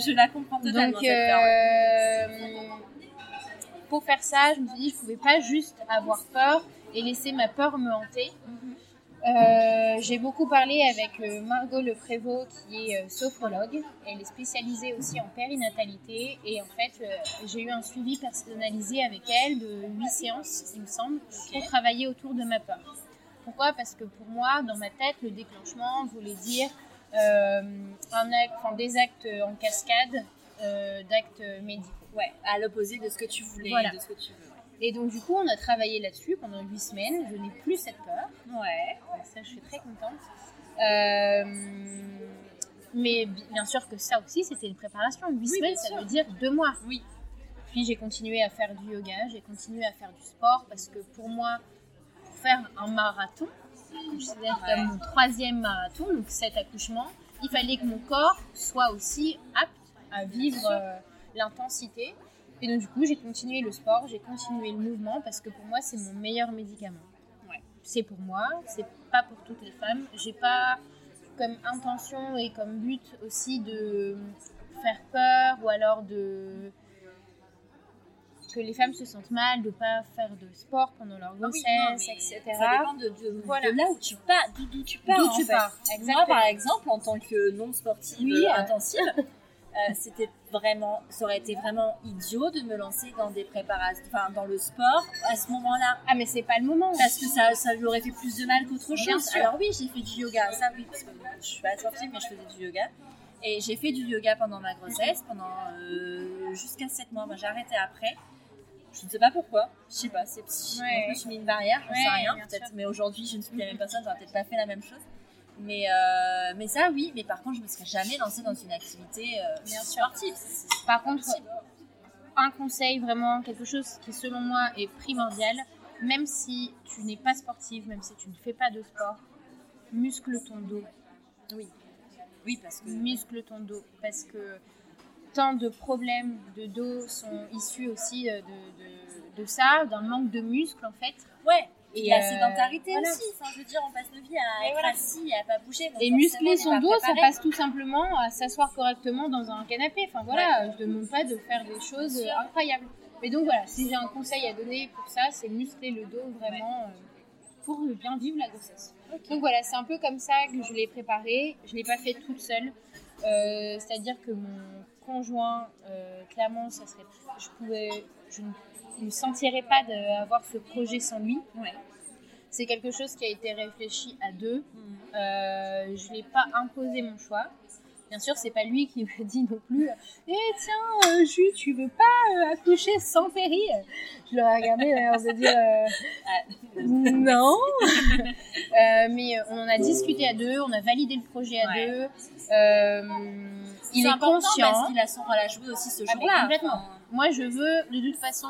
je la comprends totalement. Donc, cette peur, ouais. euh, pour faire ça, je me suis dit, je pouvais pas juste avoir peur et laisser ma peur me hanter. Euh, j'ai beaucoup parlé avec euh, Margot Lefrévaux qui est sophrologue. Elle est spécialisée aussi en périnatalité et en fait j'ai eu un suivi personnalisé avec elle de 8 séances il me semble pour travailler autour de ma peur. Pourquoi? Parce que pour moi dans ma tête le déclenchement voulait dire euh, un acte, enfin, des actes en cascade euh, d'actes médicaux. Ouais, à l'opposé de ce que tu voulais, Voilà. de ce que tu veux. Et donc du coup on a travaillé là-dessus pendant 8 semaines. Je n'ai plus cette peur. Ouais. Donc ça, je suis très contente. Euh, mais bi- bien sûr que ça aussi, c'était une préparation. 8 Oui, semaines, ça veut dire deux mois. Oui. Puis j'ai continué à faire du yoga, j'ai continué à faire du sport parce que pour moi, faire un marathon, que je considère Ouais. comme mon troisième marathon, donc cet accouchement, il fallait que mon corps soit aussi apte à vivre euh, l'intensité. Et donc du coup, j'ai continué le sport, j'ai continué le mouvement parce que pour moi, c'est mon meilleur médicament. Ouais. C'est pour moi, c'est pas pour toutes les femmes. J'ai pas comme intention et comme but aussi de faire peur ou alors de que les femmes se sentent mal de pas faire de sport pendant leur Ah grossesse, oui, etc. Ça dépend de, de- Voilà. de là où tu pars, d'où tu pars. En tu fait. pars, Moi, par exemple, en tant que non sportive Oui, intensive, euh, c'était vraiment, ça aurait été vraiment idiot de me lancer dans des préparations, enfin dans le sport à ce moment-là, Ah mais c'est pas le moment. parce que ça, ça lui aurait fait plus de mal qu'autre Bien chose. sûr. Alors oui, j'ai fait du yoga, ça oui, parce que je suis pas sportive, mais je faisais du yoga. Et j'ai fait du yoga pendant ma grossesse, pendant euh, jusqu'à 7 mois. Moi, j'ai arrêté après. Je ne sais pas pourquoi. Je sais pas. C'est je Ouais. me suis mis une barrière. Je Ouais, sais rien. Peut-être. Mais aujourd'hui, je ne suis plus la même personne. J'aurais peut-être pas fait la même chose. Mais, euh, mais ça, oui. Mais par contre, je me serais jamais lancée dans une activité euh, Bien sportive. Par contre, un conseil vraiment, quelque chose qui selon moi est primordial, même si tu n'es pas sportive, même si tu ne fais pas de sport, muscle ton dos. oui. Oui, parce que. Muscle ton dos. Parce que tant de problèmes de dos sont issus aussi euh, de, de, de ça, d'un manque de muscles en fait. Ouais. Et la euh, sédentarité voilà. aussi. Enfin, je veux dire, on passe nos vies à Et être voilà. assis à pas bouger. Et muscler son dos, ça passe tout simplement à s'asseoir correctement dans un canapé. Enfin voilà, je ne demande pas de faire des choses incroyables. Mais donc voilà, si j'ai un conseil à donner pour ça, c'est muscler le dos vraiment euh, pour bien vivre la grossesse. Donc voilà, c'est un peu comme ça que je l'ai préparé. Je ne l'ai pas fait toute seule. Euh, C'est-à-dire que mon conjoint, euh, clairement, ça serait, je pouvais, je ne me sentirais pas d'avoir ce projet sans lui. Ouais. C'est quelque chose qui a été réfléchi à deux. Mhm. Euh, je ne l'ai pas imposé mon choix. Bien sûr, c'est pas lui qui me dit non plus Eh tiens, euh, Jus, tu veux pas euh, accoucher sans péri Je l'aurais regardé d'ailleurs de dire euh, Non Mais on en a discuté à deux, on a validé le projet à Ouais. deux. Il est conscient. parce qu'il a son rôle à jouer aussi ce Ah, jour-là. complètement. Enfin, Moi, je veux, de toute façon,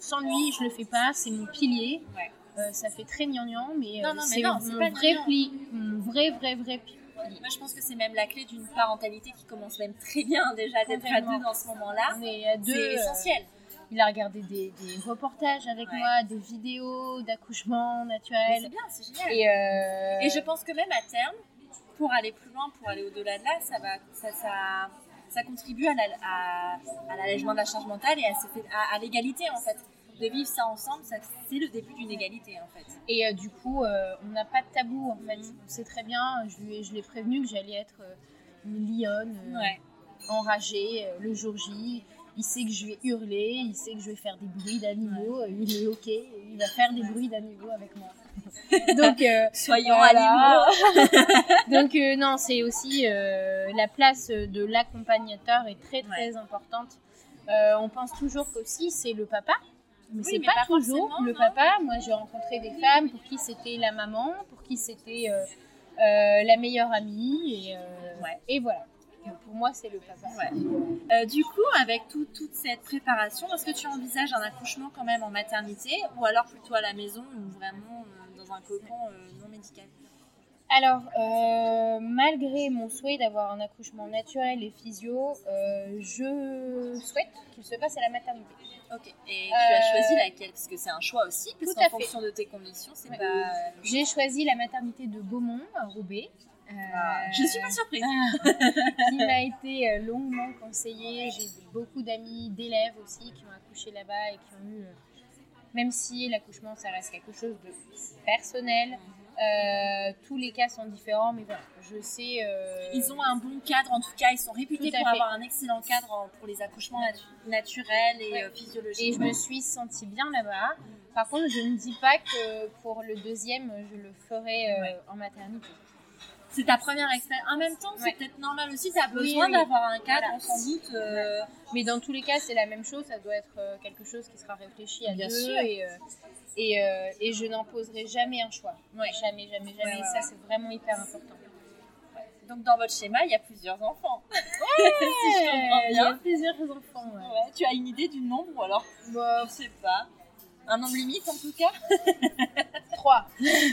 sans lui, je le fais pas. C'est mon pilier. Ouais. Euh, ça fait très gnangnan, mais, euh, c'est mon vrai pli, mon vrai, vrai, vrai pli. Moi, je pense que c'est même la clé d'une parentalité qui commence même très bien déjà d'être à deux dans ce moment-là. C'est euh, essentiel. Il a regardé des, des reportages avec Ouais. moi, des vidéos d'accouchement naturel. C'est bien, c'est génial. Et, euh, Et je pense que même à terme, pour aller plus loin, pour aller au-delà de là, ça, va, ça, ça, ça contribue à, la- à, à l'allègement de la charge mentale et à, cette- à, à l'égalité en fait. De vivre ça ensemble, ça, c'est le début d'une égalité en fait. et, euh, du coup, euh, on n'a pas de tabou en fait. Mhm. On sait très bien, je, lui ai- je l'ai prévenu que j'allais être euh, une lionne Ouais. enragée le jour J. Il sait que je vais hurler, il sait que je vais faire des bruits d'animaux. euh, Il est ok, il va faire des bruits d'animaux avec moi. Donc, euh, Soyons Voilà. animaux. Donc euh, non, c'est aussi euh, la place de l'accompagnateur est très très importante. On pense toujours qu'aussi c'est le papa, mais Oui, c'est pas, pas toujours le non. papa. Moi j'ai rencontré des femmes pour qui c'était la maman, pour qui c'était la meilleure amie et, Ouais. et voilà. Pour moi c'est le papa. Ouais. Euh, du coup, avec tout- toute cette préparation, est-ce que tu envisages un accouchement quand même en maternité ou alors plutôt à la maison ou vraiment euh, dans un cocon euh, non médical? Alors, euh, malgré mon souhait d'avoir un accouchement naturel et physio, euh, je souhaite qu'il se passe à la maternité. Ok. Et tu Euh, as choisi laquelle? Parce que c'est un choix aussi, parce qu'en fonction de tes conditions, c'est Ouais. pas. J'ai choisi la maternité de Beaumont, à Roubaix. Euh, Je suis pas surprise. qui m'a été euh, longuement conseillée. J'ai beaucoup d'amis, d'élèves aussi qui ont accouché là-bas et qui ont eu, euh, même si l'accouchement ça reste quelque chose de personnel, euh, tous les cas sont différents, mais voilà, je sais. euh, Ils ont un bon cadre, en tout cas, ils sont réputés pour fait. avoir un excellent cadre pour les accouchements natu- naturels et Ouais. euh, physiologiques. Et je me suis sentie bien là-bas. Par contre, je ne dis pas que pour le deuxième, je le ferai euh, Ouais. en maternité. C'est ta première expérience. En même temps, c'est Ouais. peut-être normal aussi, tu as besoin oui. d'avoir un cadre, Voilà. sans doute. euh, Mais dans tous les cas, c'est la même chose. Ça doit être euh, quelque chose qui sera réfléchi à Bien deux. sûr. Et, euh, et, euh, et je n'imposerai jamais un choix. Ouais. Jamais, jamais, jamais. Ouais, ouais, ça, ouais. c'est vraiment hyper important. Donc, dans votre schéma, il y a plusieurs enfants. si je comprends Il y a plusieurs enfants. ouais. Ouais, tu as une idée du nombre alors? Bon, Je sais pas. Un nombre limite en tout cas trois.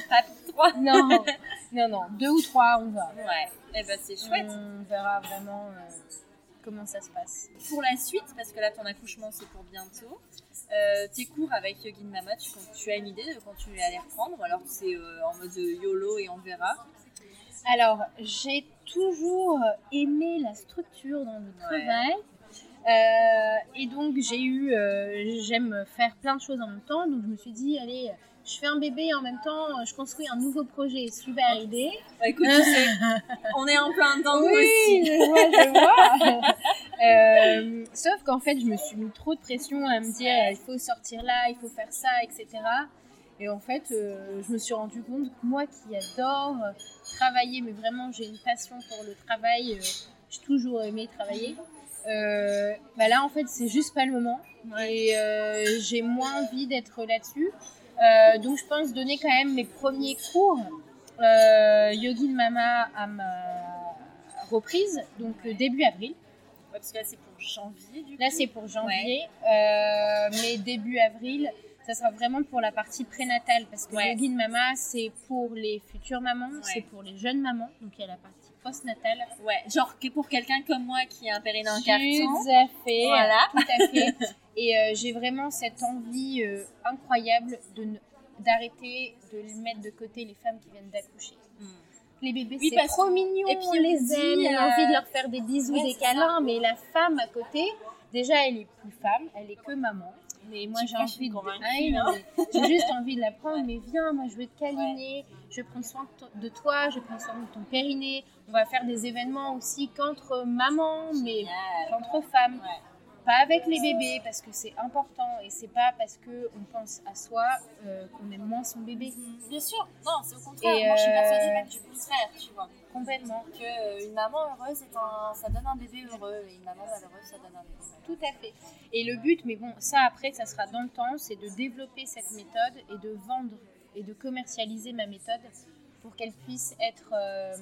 Pas pour trois. Non, non, non. Deux ou trois, on va. Ouais, et ben c'est chouette. On verra vraiment euh, comment ça se passe. Pour la suite, parce que là ton accouchement c'est pour bientôt, euh, tes cours avec Yogin Mama, tu, tu, as une idée de quand tu vas les reprendre ou alors c'est euh, en mode YOLO et on verra? Alors, j'ai toujours aimé la structure dans le travail. Euh, et donc j'ai eu, euh, j'aime faire plein de choses en même temps, donc je me suis dit, allez, je fais un bébé et en même temps je construis un nouveau projet, super idée. Bah, écoute, tu sais, on est en plein dedans oui, aussi. je vois, je vois. euh, sauf qu'en fait, je me suis mis trop de pression à me dire, il faut sortir là, il faut faire ça, etc. Et en fait, euh, je me suis rendu compte que moi qui adore travailler, mais vraiment j'ai une passion pour le travail, euh, j'ai toujours aimé travailler. Euh, bah là en fait c'est juste pas le moment et euh, j'ai moins envie d'être là-dessus. Euh, donc je pense donner quand même mes premiers cours Yogin Mama à ma reprise, donc début avril. Ouais, parce que là c'est pour janvier du coup. Là c'est pour janvier, mais début avril, ça sera vraiment pour la partie prénatale parce que Ouais. Yogin Mama c'est pour les futures mamans, c'est pour les jeunes mamans, donc il y a la partie postnatale. Ouais, genre que pour quelqu'un comme moi qui a un périnée en Tout carton. à fait. Voilà. Tout à fait. Et euh, j'ai vraiment cette envie euh, incroyable de d'arrêter de mettre de côté les femmes qui viennent d'accoucher. Hmm. Les bébés, Oui, c'est trop mignon, et puis on les aime, on a euh, envie de leur faire des bisous, ouais, des câlins, mais la femme à côté, déjà, elle est plus femme, elle est que maman. Mais moi, j'ai envie de... Ah mais J'ai juste envie de la prendre, mais viens, moi, je veux te câliner, je vais prendre soin de to- de toi, je vais prendre soin de ton périnée. On va faire des événements aussi qu'entre mamans, mais qu'entre femmes. Ouais. Pas avec les bébés, parce que c'est important et c'est pas parce que on pense à soi euh, qu'on aime moins son bébé. Bien sûr, non, c'est au contraire. Et, Moi je suis euh, persuadée même du contraire, tu vois. Complètement. Que euh, une maman heureuse, est un... ça donne un bébé heureux et une maman malheureuse, ça donne un bébé malheureux. Tout à fait. Et le but, mais bon, ça après, ça sera dans le temps, c'est de développer cette méthode et de vendre et de commercialiser ma méthode pour qu'elle puisse être euh,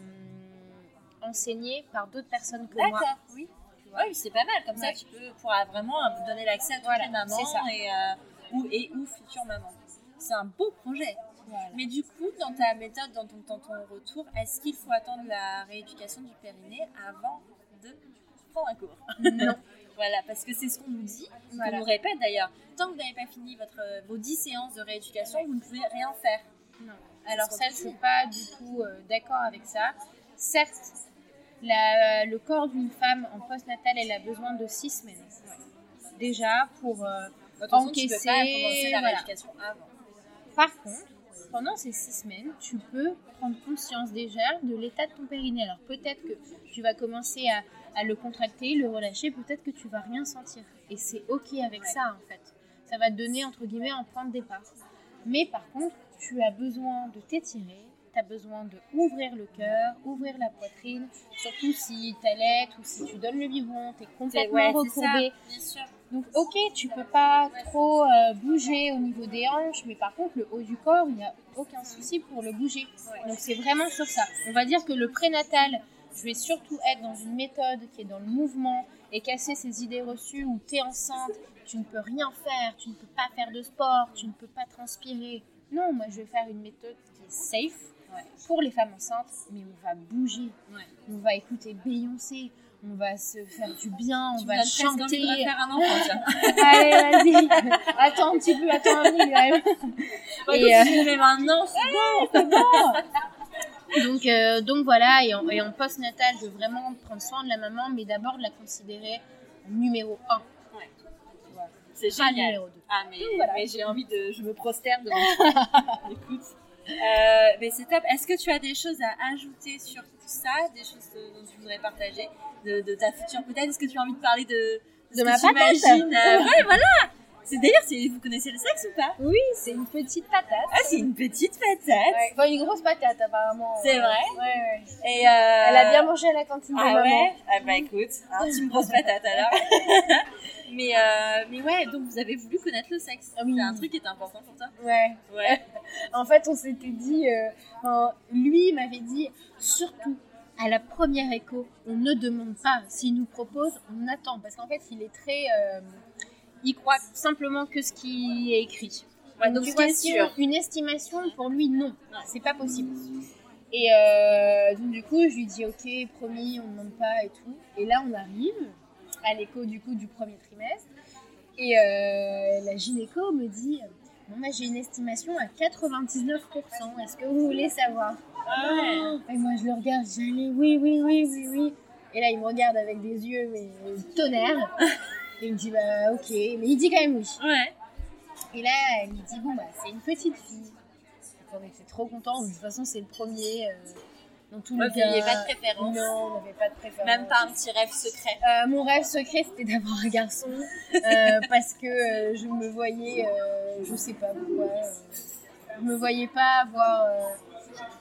enseignée par d'autres personnes que moi. D'accord, oui. Oui, c'est pas mal. Comme Ouais. ça, tu peux pourras vraiment euh, donner l'accès à toutes Voilà, les mamans ça. et, euh, ou, et ou futures mamans. C'est un beau projet. Voilà. Mais du coup, dans ta méthode, dans ton, dans ton retour, est-ce qu'il faut attendre la rééducation du périnée avant de prendre un cours? Non. Voilà, parce que c'est ce qu'on nous dit, Voilà. qu'on nous répète d'ailleurs. Tant que vous n'avez pas fini votre, vos 10 séances de rééducation, vous ne pouvez rien faire. Non. Alors ça, je suis pas du tout euh, d'accord avec ça. Certes, la- le corps d'une femme en postnatal, elle a besoin de six semaines. Déjà pour euh, tu peux encaisser. pas la voilà. avant. Par contre, pendant ces six semaines, tu peux prendre conscience déjà de l'état de ton périnée. Alors peut-être que tu vas commencer à, à le contracter, le relâcher, peut-être que tu vas rien sentir. Et c'est ok avec Ouais. ça en fait. Ça va te donner entre guillemets un point de départ. Mais par contre, tu as besoin de t'étirer, tu as besoin de ouvrir le cœur, ouvrir la poitrine, surtout si tu allaites ou si tu donnes le biberon, tu es complètement Ouais, ça, recourbé. bien sûr. Donc ok, tu peux pas trop euh, bouger au niveau des hanches, mais par contre le haut du corps, il n'y a aucun souci pour le bouger. Donc c'est vraiment sur ça. On va dire que le prénatal, je vais surtout être dans une méthode qui est dans le mouvement et casser ces idées reçues où tu es enceinte, tu ne peux rien faire, tu ne peux pas faire de sport, tu ne peux pas transpirer. Non, moi je vais faire une méthode qui est safe Ouais. pour les femmes enceintes, mais on va bouger, Ouais. on va écouter Beyoncé, on va se faire du bien, on Tu va chanter. de refaire un enfant. Allez, vas-y. attends un petit peu, attends un peu. Ouais, Et, euh, si je vais maintenant, c'est bon. Donc, euh, donc voilà, et en, et en post-natal, veux vraiment prendre soin de la maman, mais d'abord de la considérer numéro 1. Ouais. Voilà. C'est Pas génial. numéro 2. Ah, mais, voilà. mais j'ai envie de. Je me prosterne devant Écoute. Euh, mais c'est top. Est-ce que tu as des choses à ajouter sur tout ça Des choses dont tu voudrais partager de, de ta future peut-être? Est-ce que tu as envie de parler de, De ce ma patate. imagines Euh, Ouais, voilà C'est d'ailleurs, vous connaissez le sexe ou pas? Oui, c'est une petite patate. Ah, c'est une petite patate Ouais. Enfin, une grosse patate, apparemment. C'est vrai? Ouais, ouais. Et euh... Elle a bien mangé à la cantine de Ah maman. ouais? Ah bah écoute, hein, tu me grosse patate alors. mais, euh, mais ouais, donc vous avez voulu connaître le sexe. Ah oui. C'est un truc qui est important pour toi Ouais. Ouais. En fait, on s'était dit, euh, enfin, lui m'avait dit, surtout à la première écho, on ne demande pas. S'il nous propose, on attend. Parce qu'en fait, il est très. euh, il croit simplement que ce qui est écrit. Ouais, donc tu ce vois, qui est si sûr. Une estimation, pour lui, non. C'est pas possible. Et euh, donc, du coup, je lui dis, ok, promis, on ne demande pas et tout. Et là, on arrive. à l'écho du coup du premier trimestre. Et euh, la gynéco me dit Bon, moi j'ai une estimation à 99%. Est-ce que vous voulez savoir? Ah Et moi je le regarde, j'allais oui, oui, oui, oui, oui. Et là il me regarde avec des yeux, mais tonnerre. Et il me dit Bah ok, mais il dit quand même oui. Ouais. Et là elle me dit Bon, bah c'est une petite fille. Donc, on était trop contents. De toute façon, c'est le premier. euh, dans tous Ouais, les vous n'aviez cas. pas de préférence. Non, on n'avait pas de préférence. Même pas un petit rêve secret. Euh, mon rêve secret, c'était d'avoir un garçon euh, parce que je me voyais, je sais pas pourquoi, je me voyais pas avoir.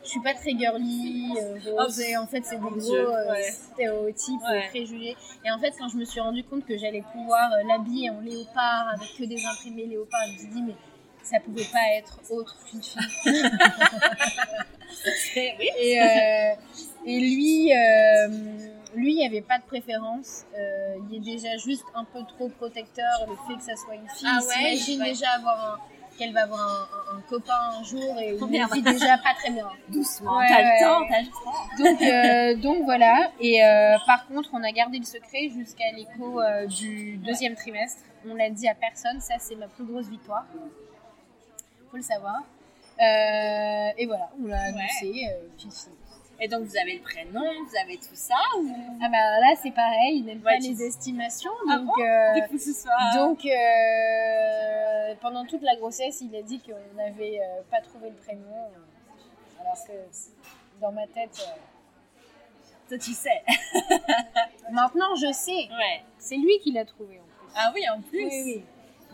Je suis pas très girly, euh, rose, et en fait, c'est des gros euh, ouais. stéréotypes, Ouais. euh, préjugés. Et en fait, quand je me suis rendu compte que j'allais pouvoir l'habiller en léopard avec que des imprimés léopard, je me suis dit, mais ça pouvait pas être autre qu'une fille. Et, euh, et lui, euh, lui, il n'y avait pas de préférence. Euh, il est déjà juste un peu trop protecteur, le fait que ça soit une fille. Ah il ouais, s'imagine ouais. déjà avoir un- qu'elle va avoir un, un- un copain un jour et il Combien le vit déjà pas très bien. Doucement. Ouais, t'as ouais. le temps, t'as le temps. Donc, euh, donc voilà. Et euh, par contre, on a gardé le secret jusqu'à l'écho euh, du deuxième trimestre. On l'a dit à personne. Ça, c'est ma plus grosse victoire. Faut le savoir. Et voilà, on l'a annoncé. puis Et donc vous avez le prénom, vous avez tout ça ou Ah bah là c'est pareil, il n'aime Ouais, pas tu- les estimations, Ah donc, bon euh, que ce soit. donc euh, pendant toute la grossesse il a dit qu'on n'avait euh, pas trouvé le prénom, alors que dans ma tête, Toi tu sais. maintenant je sais, Ouais. c'est lui qui l'a trouvé en plus. Ah oui, en plus. Oui, oui.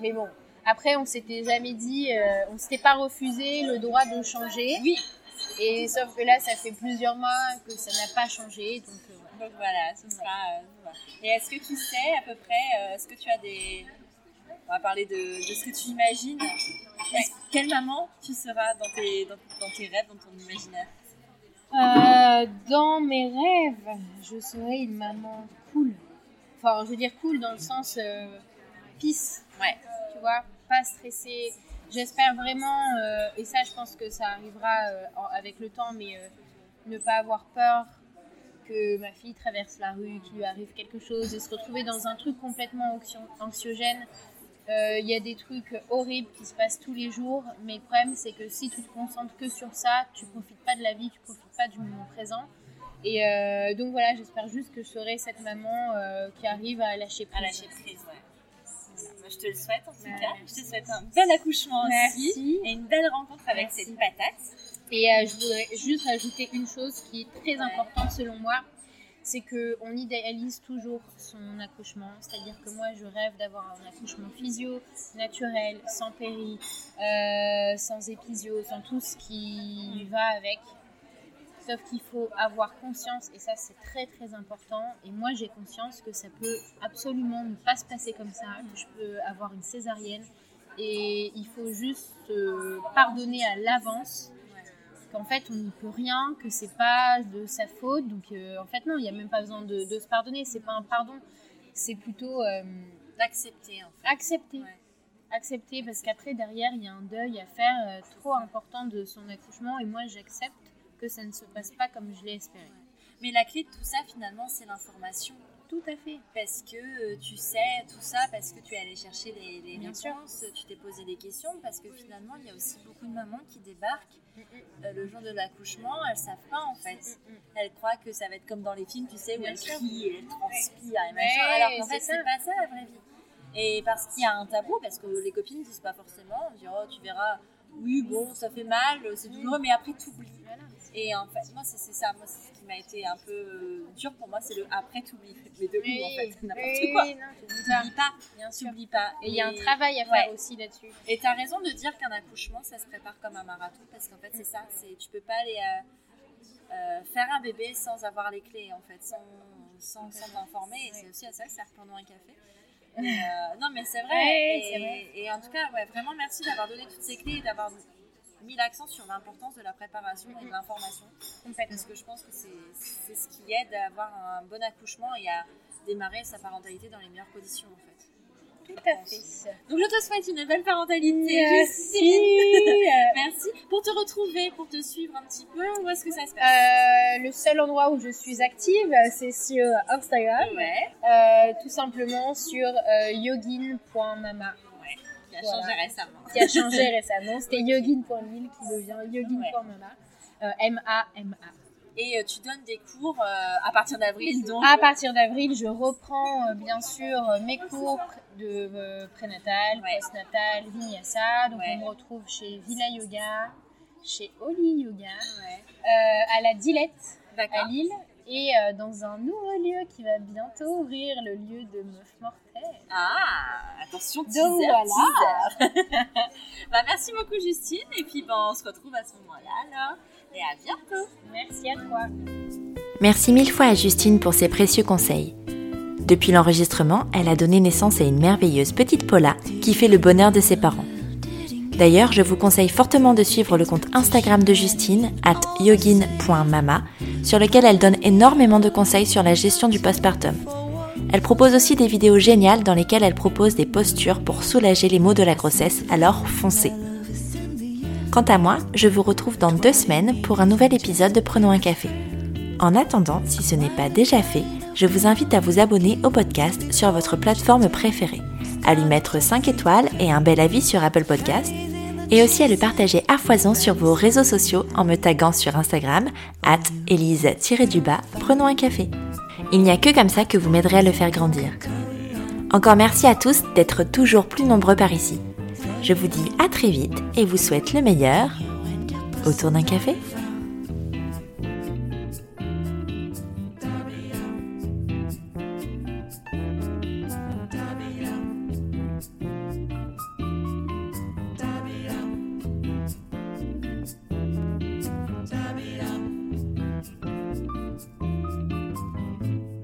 Mais bon, après on s'était jamais dit, on s'était pas refusé le droit de changer, Oui. Et sauf que là ça fait plusieurs mois que ça n'a pas changé, donc euh, voilà. Donc voilà, ce sera. euh. Et est-ce que tu sais à peu près, euh, est-ce que tu as des. On va parler de, de ce que tu imagines. Quelle maman tu seras dans tes, dans, dans tes rêves, dans ton imaginaire? Euh, dans mes rêves, je serais une maman cool. Enfin, je veux dire cool dans le sens euh, peace, Ouais. tu vois, pas stressée. J'espère vraiment, euh, et ça je pense que ça arrivera euh, avec le temps, mais euh, ne pas avoir peur que ma fille traverse la rue, qu'il lui arrive quelque chose, et se retrouver dans un truc complètement anxio- anxiogène. Il y a des trucs horribles qui se passent tous les jours, mais le problème c'est que si tu te concentres que sur ça, tu profites pas de la vie, tu profites pas du moment présent. Et donc voilà, j'espère juste que je serai cette maman qui arrive à lâcher prise. Lâcher. Je te le souhaite en tout cas. Je te souhaite un bel accouchement Merci. aussi. Et une belle rencontre avec Merci. cette patate. Et euh, je voudrais juste rajouter une chose qui est très importante selon moi, c'est qu'on idéalise toujours son accouchement. C'est-à-dire que moi, je rêve d'avoir un accouchement physio, naturel, sans péri, euh, sans épisio, sans tout ce qui va avec. Sauf qu'il faut avoir conscience, et ça c'est très très important, et moi j'ai conscience que ça peut absolument ne pas se passer comme ça, que je peux avoir une césarienne, et il faut juste se pardonner à l'avance qu'en fait on n'y peut rien, que c'est pas de sa faute. Donc euh, en fait non, il n'y a même pas besoin de, de se pardonner, c'est pas un pardon, c'est plutôt euh, D'accepter en fait. accepter. Ouais. Accepter parce qu'après derrière il y a un deuil à faire euh, trop important de son accouchement et moi j'accepte que ça ne se passe pas comme je l'ai espéré. Mais la clé de tout ça finalement, c'est l'information. Tout à fait. Parce que euh, tu sais tout ça, parce que tu es allé chercher les, les réponses, tu t'es posé des questions, parce que finalement, il y a aussi beaucoup de mamans qui débarquent euh, le jour de l'accouchement, elles savent pas en fait. Elles croient que ça va être comme dans les films, tu sais, où elles crient et elles transpirent et machin, alors qu'en fait, c'est pas ça la vraie vie. Et parce qu'il y a un tabou, parce que les copines disent pas forcément, on dit, oh, tu verras, oui, bon, ça fait mal, c'est douloureux, mais après, t'oublies. Et en fait, moi, c'est ça. Moi, c'est ce qui m'a été un peu euh, dur pour moi, c'est le après t'oublies. Mais de Oui, en fait, n'importe oui, quoi. t'oublies pas. Bien sûr. pas. Et il y a un travail à faire Ouais. aussi là-dessus. Et t'as raison de dire qu'un accouchement, ça se prépare comme un marathon, parce qu'en fait, c'est ça. C'est tu peux pas aller euh, euh, faire un bébé sans avoir les clés, en fait, sans sans. Et c'est aussi à ça que ça sert pendant un café. Et, euh, non, mais c'est vrai. Ouais, et, c'est vrai. et en tout cas, ouais, vraiment merci d'avoir donné toutes ces clés, et d'avoir mis l'accent sur l'importance de la préparation et de l'information. Parce que je pense que c'est c'est ce qui aide à avoir un bon accouchement et à démarrer sa parentalité dans les meilleures conditions en fait. Tout à fait. Donc je te souhaite une belle parentalité. Merci. Justine. Merci. Pour te retrouver pour te suivre un petit peu Où est-ce que ça se passe? Euh, le seul endroit où je suis active, c'est sur Instagram. Ouais, Euh, tout simplement sur euh, yogin.mama qui a Voilà. changé récemment. qui a changé récemment. C'était yogin.lille qui devient yogin.mama. M-A-M-A. Et euh, tu donnes des cours à partir d'avril, donc? À partir d'avril, je reprends bien sûr mes cours de euh, prénatal, Ouais. postnatal, vinyasa. Donc Ouais. on me retrouve chez Villa Yoga, chez Oli Yoga, Ouais. euh, à la Dilette à. Lille et euh, dans un nouveau lieu qui va bientôt ouvrir, le lieu de Meuf Mortelle. Ah, attention, teaser, Donc voilà. teaser. bah, merci beaucoup Justine, et puis bah, on se retrouve à ce moment-là, alors. Et à bientôt Merci à toi. Merci mille fois à Justine pour ses précieux conseils. Depuis l'enregistrement, elle a donné naissance à une merveilleuse petite Paula qui fait le bonheur de ses parents. D'ailleurs, je vous conseille fortement de suivre le compte Instagram de Justine, at yogin.mama, sur lequel elle donne énormément de conseils sur la gestion du postpartum. Elle propose aussi des vidéos géniales dans lesquelles elle propose des postures pour soulager les maux de la grossesse, alors foncez. Quant à moi, je vous retrouve dans deux semaines pour un nouvel épisode de Prenons un café. En attendant, si ce n'est pas déjà fait, je vous invite à vous abonner au podcast sur votre plateforme préférée, à lui mettre 5 étoiles et un bel avis sur Apple Podcast, et aussi à le partager à foison sur vos réseaux sociaux en me taguant sur Instagram, at elise-du-bas, prenons un café. Il n'y a que comme ça que vous m'aiderez à le faire grandir. Encore merci à tous d'être toujours plus nombreux par ici. Je vous dis à très vite et vous souhaite le meilleur autour d'un café.